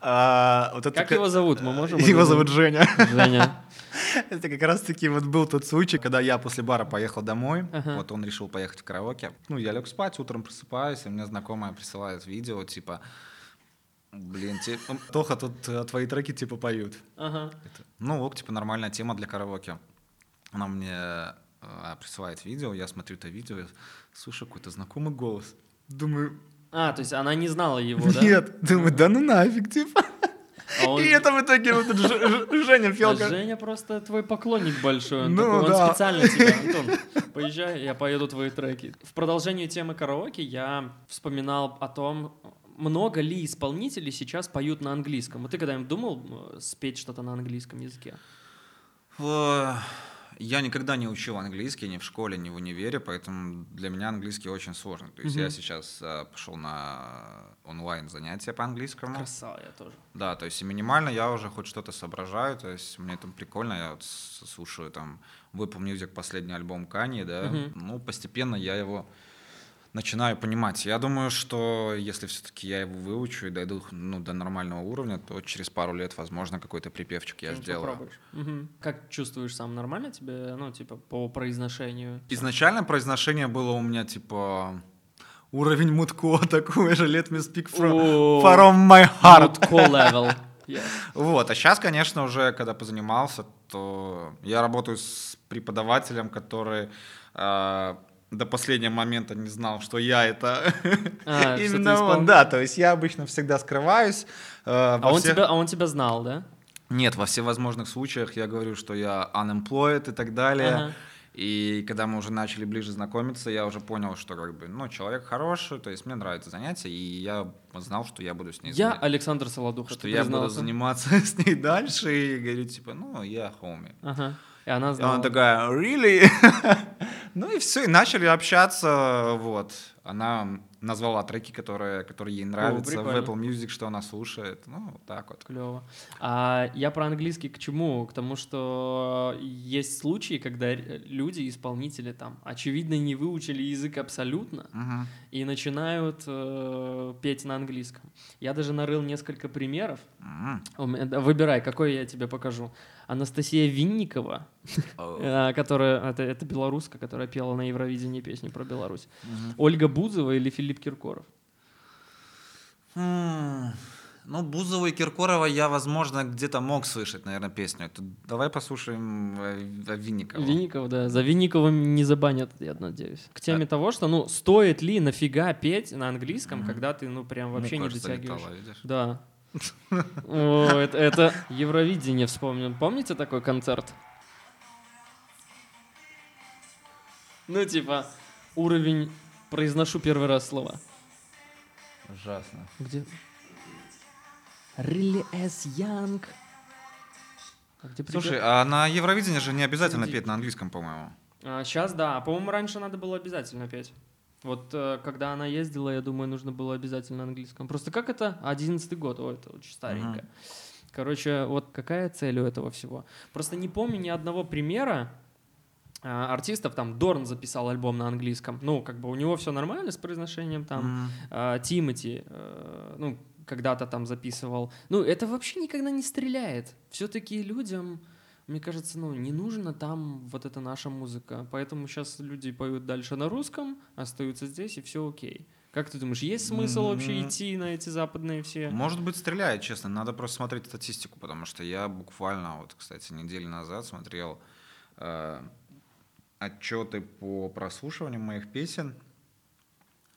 Speaker 2: А, вот это
Speaker 1: Как
Speaker 2: ка-
Speaker 1: его зовут? Мы можем
Speaker 2: Его зовут Женя.
Speaker 1: Женя.
Speaker 2: Это как раз таки вот был тот случай, когда я после бара поехал домой,
Speaker 1: Ага.
Speaker 2: вот он решил поехать в караоке. Ну, я лег спать, утром просыпаюсь, и мне знакомая присылает видео, типа, блин, те- Тоха, тут э, твои треки типа поют.
Speaker 1: Ага.
Speaker 2: Это- ну, ок, типа нормальная тема для караоке. Она мне э, присылает видео, я смотрю это видео, и слышу какой-то знакомый голос. Думаю,
Speaker 1: А, то есть она не знала его, да?
Speaker 2: нет, думаю, да ну нафиг, типа.
Speaker 1: А он-
Speaker 2: И это в итоге вот Ж- Ж- Женя.
Speaker 1: А
Speaker 2: как-
Speaker 1: Женя просто твой поклонник большой. Он,
Speaker 2: Ну,
Speaker 1: такой, он
Speaker 2: да.
Speaker 1: специально тебя, Антон, поезжай, я поеду твои треки. В продолжении темы караоке я вспоминал о том, много ли исполнителей сейчас поют на английском. Вот ты когда-нибудь думал э, спеть что-то на английском языке?
Speaker 2: Я никогда не учил английский ни в школе, ни в универе, поэтому для меня английский очень сложный. То есть я
Speaker 1: Мгм.
Speaker 2: сейчас э, пошел на онлайн занятия по английскому.
Speaker 1: Красава я тоже.
Speaker 2: Да, то есть и минимально я уже хоть что-то соображаю, то есть мне там прикольно, я вот слушаю там в Apple Music последний альбом Кани, да,
Speaker 1: Мгм.
Speaker 2: ну постепенно я его начинаю понимать. Я думаю, что если все-таки я его выучу и дойду ну, до нормального уровня, то через пару лет, возможно, какой-то припевчик я сделаю.
Speaker 1: Мгм. Как чувствуешь сам? Нормально тебе, ну, типа, по произношению?
Speaker 2: Изначально произношение было у меня типа уровень мутко такой же, let me speak from, from my heart.
Speaker 1: Hardcore level. Yes.
Speaker 2: Вот, а сейчас, конечно, уже когда позанимался, то я работаю с преподавателем, который э, до последнего момента не знал, что я это
Speaker 1: А, что
Speaker 2: именно он.
Speaker 1: исполнитель.
Speaker 2: Да, то есть я обычно всегда скрываюсь. э,
Speaker 1: А он,
Speaker 2: всех-
Speaker 1: тебя, а он тебя знал, да?
Speaker 2: Нет, во всевозможных случаях я говорю, что я unemployed и так далее.
Speaker 1: Ага.
Speaker 2: И когда мы уже начали ближе знакомиться, я уже понял, что как бы, ну, человек хороший, то есть мне нравится занятие, и я знал, что я буду с ней
Speaker 1: Я
Speaker 2: заня-
Speaker 1: Александр Солодуха,
Speaker 2: что я буду
Speaker 1: признался.
Speaker 2: заниматься с ней дальше, и говорю, типа, ну, я хоми.
Speaker 1: Ага. И она
Speaker 2: И
Speaker 1: знала.
Speaker 2: она такая, really? ну и все, и начали общаться, вот. Она назвала треки, которые, которые ей нравятся в
Speaker 1: прикольно.
Speaker 2: Apple Music, что она слушает, ну, вот так вот.
Speaker 1: Клево. А я про английский к чему? К тому, что есть случаи, когда люди, исполнители там, очевидно, не выучили язык абсолютно
Speaker 2: Мгм.
Speaker 1: и начинают э, петь на английском. Я даже нарыл несколько примеров.
Speaker 2: М.
Speaker 1: У меня- да, Выбирай, какой я тебе покажу. Анастасия Винникова, э, которая, это, это белоруска, которая пела на Евровидении песню про Беларусь. Ольга Бузова или Филипп Киркоров?
Speaker 2: М, Ну, Бузова и Киркорова я, возможно, где-то мог слышать, наверное, песню. Это давай послушаем э, Винникова.
Speaker 1: Винников, да. За Винниковым не забанят, я надеюсь. К теме того, что, ну, стоит ли нафига петь на английском, когда ты, ну, прям вообще не
Speaker 2: Мука аж
Speaker 1: дотягиваешь.
Speaker 2: залетала, видишь?
Speaker 1: Да. О, это, это Евровидение вспомнил. Помните такой концерт? Ну, типа, уровень произношу первый раз слова.
Speaker 2: Ужасно.
Speaker 1: Где? Really as young. А?
Speaker 2: Слушай, а на Евровидении же не обязательно
Speaker 1: Иди.
Speaker 2: петь на английском, по-моему.
Speaker 1: сейчас да. А, По-моему, раньше надо было обязательно петь. Вот э, когда она ездила, я думаю, нужно было обязательно на английском. Просто как это? Одиннадцатый год, о, это очень старенько. Короче, вот какая цель у этого всего? Просто не помню ни одного примера, а, артистов, там Дорн записал альбом на английском, ну, как бы у него все нормально с произношением, там, а, Тимати, э, ну, когда-то там записывал. Ну, это вообще никогда не стреляет. Все-таки людям, мне кажется, ну, не нужно там вот эта наша музыка. Поэтому сейчас люди поют дальше на русском, остаются здесь, и все окей. Как ты думаешь, есть смысл вообще идти на эти западные все?
Speaker 2: Может быть, стреляет, честно. Надо просто смотреть статистику, потому что я буквально, вот, кстати, неделю назад смотрел э, отчеты по прослушиванию моих песен.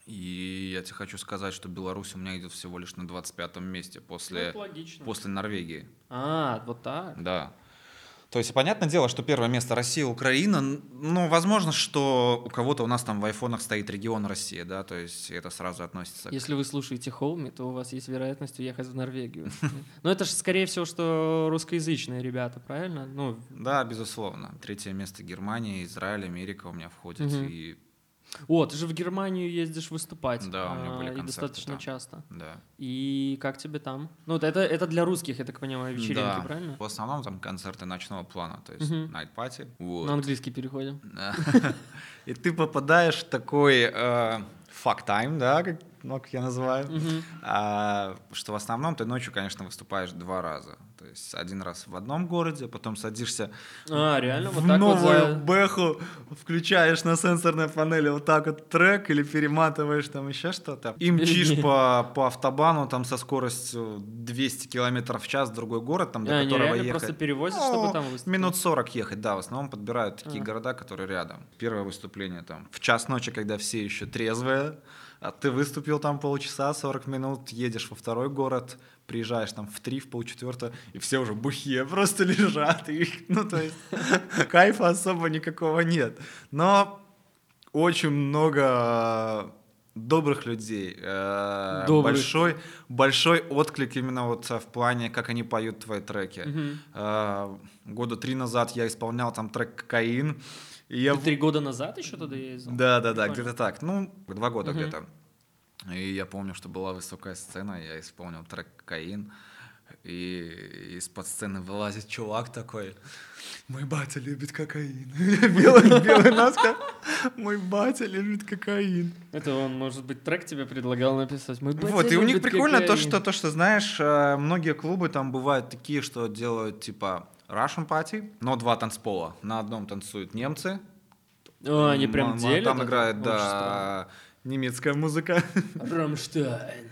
Speaker 2: И я тебе хочу сказать, что Беларусь у меня идет всего лишь на 25-м месте
Speaker 1: Ну,
Speaker 2: после,
Speaker 1: логично.
Speaker 2: после Норвегии.
Speaker 1: А, вот так.
Speaker 2: Да. То есть, понятное дело, что первое место Россия, Украина. Ну, возможно, что у кого-то у нас там в айфонах стоит регион Россия, да, то есть это сразу относится к
Speaker 1: Если вы слушаете Хоуми, то у вас есть вероятность уехать в Норвегию. Но это же, скорее всего, что русскоязычные ребята, правильно? Ну,
Speaker 2: Да, безусловно. Третье место Германия, Израиль, Америка у меня входит. И
Speaker 1: о, ты же в Германию ездишь выступать.
Speaker 2: Да, у меня были
Speaker 1: а, И
Speaker 2: концерты
Speaker 1: достаточно
Speaker 2: там.
Speaker 1: часто.
Speaker 2: да.
Speaker 1: И как тебе там? Ну, это, это для русских, я так понимаю, вечеринки,
Speaker 2: да.
Speaker 1: правильно?
Speaker 2: В основном там концерты ночного плана, то есть
Speaker 1: Мгм.
Speaker 2: night party. Вот.
Speaker 1: На английский переходим.
Speaker 2: И ты попадаешь в такой э, fuck time, да, как, ну, я называю. А, что в основном ты ночью, конечно, выступаешь два раза. То есть один раз в одном городе, потом садишься
Speaker 1: А, реально? Вот
Speaker 2: в
Speaker 1: так вот
Speaker 2: новую
Speaker 1: за-
Speaker 2: бэху, включаешь на сенсорной панели вот так вот трек или перематываешь там еще что-то. И мчишь по, по автобану там со скоростью 200 километров в час в другой город, там, до
Speaker 1: А,
Speaker 2: которого ехать.
Speaker 1: просто перевозят,
Speaker 2: Ну,
Speaker 1: чтобы там выступить?
Speaker 2: Минут 40 ехать, да, в основном подбирают такие
Speaker 1: А.
Speaker 2: города, которые рядом. Первое выступление там в час ночи, когда все еще трезвые, а ты выступил там полчаса, 40 минут, едешь во второй город, приезжаешь там в три, в полчетвертого, и все уже бухие, просто лежат. И, ну, то есть кайфа особо никакого нет. Но очень много добрых людей. э,
Speaker 1: Добрых.
Speaker 2: Большой, большой отклик именно вот э, в плане, как они поют твои треки. Э, Года три назад я исполнял там трек «Кокаин». И я...
Speaker 1: Ты три года назад еще туда ездил?
Speaker 2: Да, да, да, где-то так. Ну, два года
Speaker 1: Мгм.
Speaker 2: где-то. И я помню, что была высокая сцена, я исполнил трек «Кокаин». И из-под сцены вылазит чувак такой, мой батя любит кокаин. Белый, белый носка, мой батя любит кокаин.
Speaker 1: Это он, может быть, трек тебе предлагал написать? Мой батя
Speaker 2: Вот, и у них прикольно то,
Speaker 1: кокаин.
Speaker 2: что, то, что, знаешь, э, многие клубы там бывают такие, что делают, типа, Russian Party, но два танцпола. На одном танцуют немцы.
Speaker 1: А, они прям
Speaker 2: М-
Speaker 1: делят
Speaker 2: Там играет, да, немецкая музыка.
Speaker 1: Рамштайн.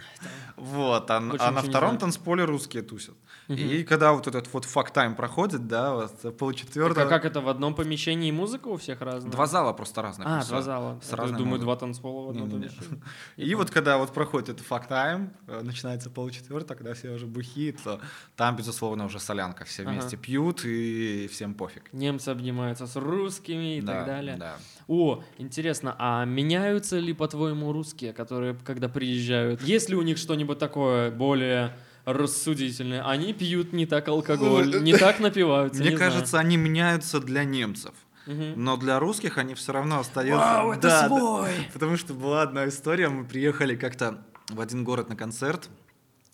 Speaker 2: Вот, а,
Speaker 1: Больше
Speaker 2: а на
Speaker 1: не
Speaker 2: втором танцполе русские тусят.
Speaker 1: Мгм.
Speaker 2: И когда вот этот вот фак-тайм проходит, да, вот
Speaker 1: Так,
Speaker 2: полчетвертого...
Speaker 1: а как это в одном помещении музыка у всех разная?
Speaker 2: Два зала просто разных.
Speaker 1: А, два зала.
Speaker 2: С
Speaker 1: Я думаю,
Speaker 2: музыкой.
Speaker 1: два танцпола в одном
Speaker 2: Не-не-не.
Speaker 1: помещении.
Speaker 2: И вот когда вот проходит этот факт-тайм, э, начинается полчетвертого, когда все уже бухие, то там, безусловно, уже солянка. Все
Speaker 1: Ага.
Speaker 2: вместе пьют и всем пофиг.
Speaker 1: Немцы обнимаются с русскими и
Speaker 2: Да,
Speaker 1: так далее.
Speaker 2: Да.
Speaker 1: О, интересно, а меняются ли, по-твоему, русские, которые, когда приезжают? Есть ли у них что-нибудь такое более рассудительное? Они пьют не так алкоголь, не так напиваются,
Speaker 2: Мне
Speaker 1: знаю.
Speaker 2: кажется, они меняются для немцев. Но для русских они все равно остаются.
Speaker 1: Вау, это
Speaker 2: Да, да.
Speaker 1: свой!
Speaker 2: Потому что была одна история, мы приехали как-то в один город на концерт,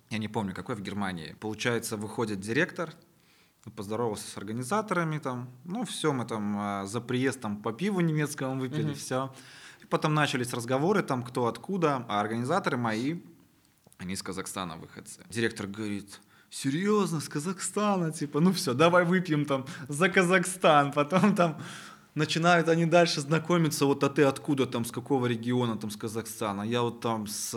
Speaker 2: я не помню, какой в Германии. Получается, выходит директор, поздоровался с организаторами там, ну все, мы там а, за приезд там по пиву немецкому выпили,
Speaker 1: Мгм.
Speaker 2: все. Потом начались разговоры там, кто откуда, а организаторы мои, они из Казахстана выходцы. Директор говорит, серьезно, с Казахстана, типа, ну все, давай выпьем там за Казахстан, потом там начинают они дальше знакомиться, вот а ты откуда там, с какого региона там, с Казахстана, я вот там с,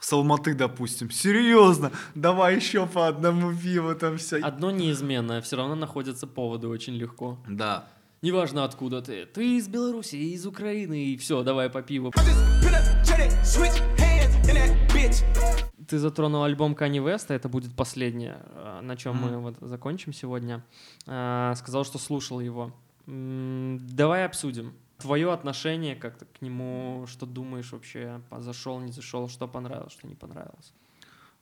Speaker 2: с Алматы, допустим, серьезно, давай еще по одному пиву там все.
Speaker 1: Одно неизменное, все равно находятся поводы очень легко.
Speaker 2: Да.
Speaker 1: Неважно откуда ты. Ты из Беларуси, из Украины, и все, давай по пиву. Ты затронул альбом Kanye West, это будет последнее, э, на чем
Speaker 2: Мгм.
Speaker 1: мы вот закончим сегодня. Э, Сказал, что слушал его. Давай обсудим. Твое отношение как-то к нему, что думаешь вообще, зашел, не зашел, что понравилось, что не понравилось.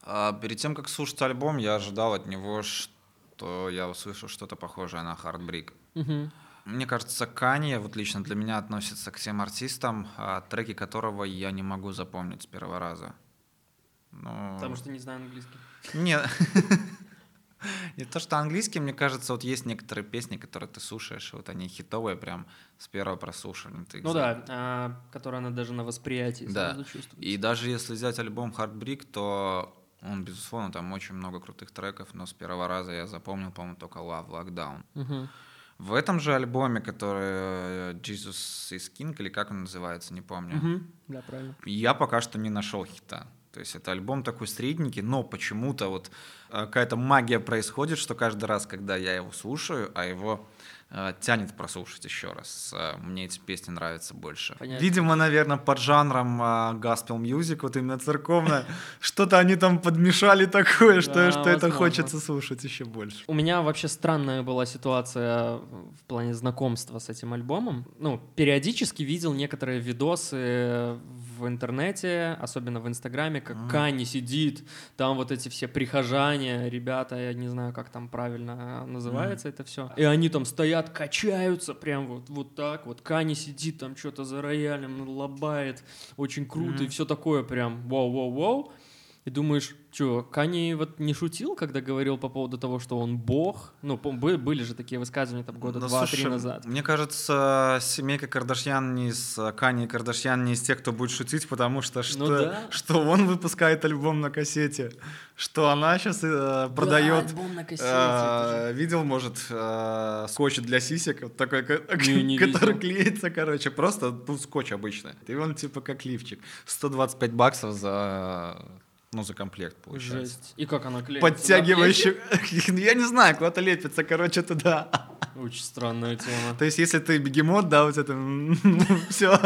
Speaker 2: А перед тем, как слушать альбом, я ожидал от него, что я услышу что-то похожее на Heartbreak.
Speaker 1: Мгм.
Speaker 2: Мне кажется, Канье вот лично для меня относится к тем артистам, а, треки которого я не могу запомнить с первого раза. Ну,
Speaker 1: Потому что не знаю английский.
Speaker 2: Не, И то, что английский, мне кажется, вот есть некоторые песни, которые ты слушаешь, вот они хитовые прям с первого прослушивания. Ты
Speaker 1: Ну да, а, которая она даже на восприятии
Speaker 2: Да.
Speaker 1: сразу чувствуется.
Speaker 2: И даже если взять альбом Heartbreak, то он, безусловно, там очень много крутых треков, но с первого раза я запомнил, по-моему, только Love Lockdown.
Speaker 1: Мгм.
Speaker 2: В этом же альбоме, который э, Jesus is King, или как он называется, не помню,
Speaker 1: Мгм. Да, правильно.
Speaker 2: я пока что не нашел хита. То есть это альбом такой средненький, но почему-то вот э, какая-то магия происходит, что каждый раз, когда я его слушаю, а его тянет прослушать еще раз. Э, Мне эти песни нравятся больше.
Speaker 1: Понятно.
Speaker 2: Видимо, наверное, под жанром gospel music, вот именно церковное, что-то они там подмешали такое, что, что это хочется слушать еще больше.
Speaker 1: У меня вообще странная была ситуация в плане знакомства с этим альбомом. Ну, периодически видел некоторые видосы в интернете, особенно в Инстаграме, как
Speaker 2: Мгм.
Speaker 1: Кани сидит, там вот эти все прихожане, ребята, я не знаю, как там правильно называется это все. И они там стоят, качаются прям вот, вот так вот. Кани сидит там что-то за роялем, лобает, очень круто и
Speaker 2: Мгм.
Speaker 1: все такое прям вау-вау-вау. И думаешь, что, Кани вот не шутил, когда говорил по поводу того, что он бог? Ну, были же такие высказывания там года
Speaker 2: Ну,
Speaker 1: два-три назад.
Speaker 2: Мне кажется, семейка Кардашьян не из э, Кани и Кардашьян не из тех, кто будет шутить, потому что что,
Speaker 1: Ну да.
Speaker 2: что он выпускает альбом на кассете, что она сейчас продает.
Speaker 1: Да, альбом на кассете,
Speaker 2: э, видел, может, э, скотч для сисек, вот такой, ко-
Speaker 1: Не, не
Speaker 2: который
Speaker 1: видел.
Speaker 2: клеится, короче, просто ну, скотч обычный. И он типа как лифчик. 125 баксов за, ну, за комплект получается.
Speaker 1: Жесть. И как она клеится?
Speaker 2: Подтягивающий, я не знаю, куда-то лепится, короче, туда.
Speaker 1: Очень странная тема.
Speaker 2: То есть, если ты бегемот, да, вот это все.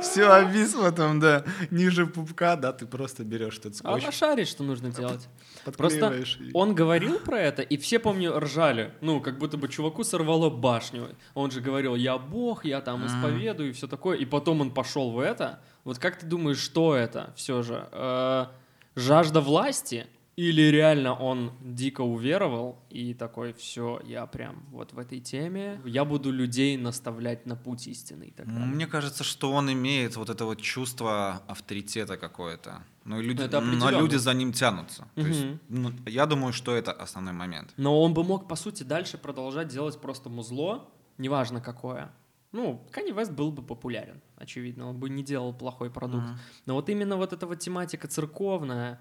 Speaker 2: Все обвисло там, да, ниже пупка, да, ты просто берешь этот
Speaker 1: А
Speaker 2: скотч,
Speaker 1: она шарит, что нужно делать. Просто он говорил про это, и все, помню, ржали. Ну, как будто бы чуваку сорвало башню. Он же говорил, я бог, я там исповедую и все такое. И потом он пошел в это. Вот как ты думаешь, что это все же? Э, жажда власти? Или реально он дико уверовал и такой, все, я прям вот в этой теме, я буду людей наставлять на путь истины и так далее.
Speaker 2: Мне кажется, что он имеет вот это вот чувство авторитета какое-то. Ну, и люди, но люди за ним тянутся. То есть, ну, я думаю, что это основной момент.
Speaker 1: Но он бы мог, по сути, дальше продолжать делать просто музло, неважно какое. Ну, Kanye West был бы популярен, очевидно, он бы не делал плохой продукт.
Speaker 2: Мгм.
Speaker 1: Но вот именно вот эта вот тематика церковная,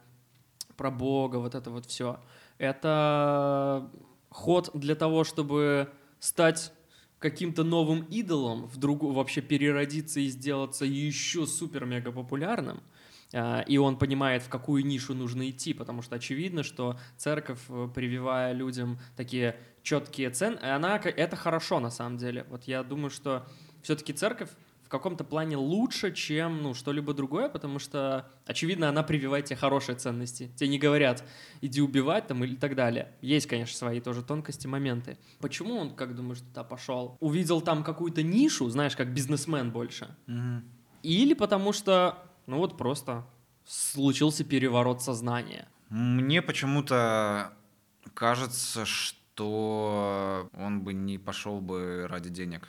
Speaker 1: про Бога, вот это вот все, это ход для того, чтобы стать каким-то новым идолом, вдруг вообще переродиться и сделаться еще супер-мега популярным. А, И он понимает, в какую нишу нужно идти, потому что очевидно, что церковь, э, прививая людям такие четкие цены, она, ка- это хорошо на самом деле. Вот я думаю, что все-таки церковь в каком-то плане лучше, чем ну, что-либо другое, потому что, очевидно, она прививает тебе хорошие ценности. Тебе не говорят, иди убивать там или так далее. Есть, конечно, свои тоже тонкости, моменты. Почему он, как думаешь, туда пошел? Увидел там какую-то нишу, знаешь, как бизнесмен больше.
Speaker 2: Мгм.
Speaker 1: Или потому что, ну вот просто случился переворот сознания.
Speaker 2: Мне почему-то кажется, что он бы не пошел бы ради денег.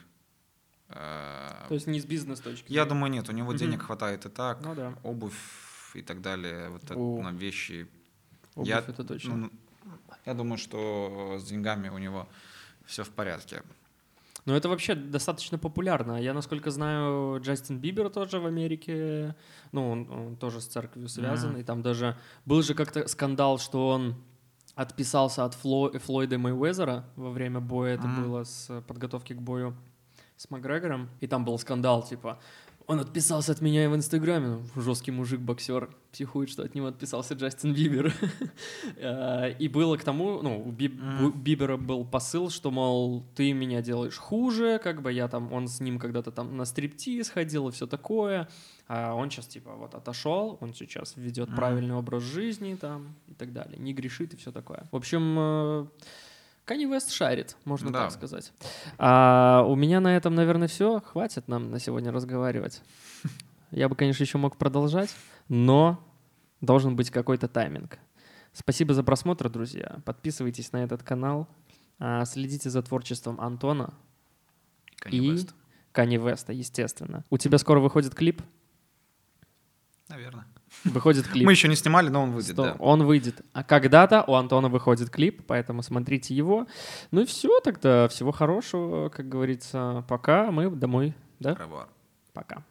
Speaker 2: Э,
Speaker 1: То есть не с бизнес-точки.
Speaker 2: Я
Speaker 1: зрения.
Speaker 2: думаю, нет, у него денег хватает и так.
Speaker 1: Ну да,
Speaker 2: Обувь и так далее, вот это,
Speaker 1: О.
Speaker 2: ну, вещи.
Speaker 1: обувь
Speaker 2: Я-
Speaker 1: это точно.
Speaker 2: Ну, я думаю, что с деньгами у него все в порядке.
Speaker 1: Но это вообще достаточно популярно. Я, насколько знаю, Джастин Бибер тоже в Америке, ну, он, он тоже с церковью связан,
Speaker 2: Мгм.
Speaker 1: и там даже был же как-то скандал, что он отписался от Фло- Флойда Мэйвезера во время боя, это
Speaker 2: Мгм.
Speaker 1: было с подготовки к бою с Макгрегором, и там был скандал, типа, он отписался от меня и в Инстаграме, ну, жесткий мужик-боксер, психует, что от него отписался Джастин Бибер. Э, И было к тому, ну, у Бибера был посыл, что, мол, ты меня делаешь хуже, как бы я там, он с ним когда-то там на стриптиз ходил и все такое, а он сейчас типа вот отошел, он сейчас ведет правильный образ жизни там и так далее, не грешит и все такое. В общем, Kanye West шарит, можно
Speaker 2: Да.
Speaker 1: так сказать. А у меня на этом, наверное, все. Хватит нам на сегодня разговаривать. Я бы, конечно, еще мог продолжать, но должен быть какой-то тайминг. Спасибо за просмотр, друзья. Подписывайтесь на этот канал, а, следите за творчеством Антона
Speaker 2: Kanye
Speaker 1: и
Speaker 2: West.
Speaker 1: Кани Веста, естественно. У тебя скоро выходит клип.
Speaker 2: Наверное.
Speaker 1: Выходит клип.
Speaker 2: Мы еще не снимали, но он выйдет, да.
Speaker 1: Он выйдет. А когда-то у Антона выходит клип, поэтому смотрите его. Ну и все, тогда всего хорошего, как говорится. Пока мы домой. Да?
Speaker 2: Ревуар.
Speaker 1: Пока.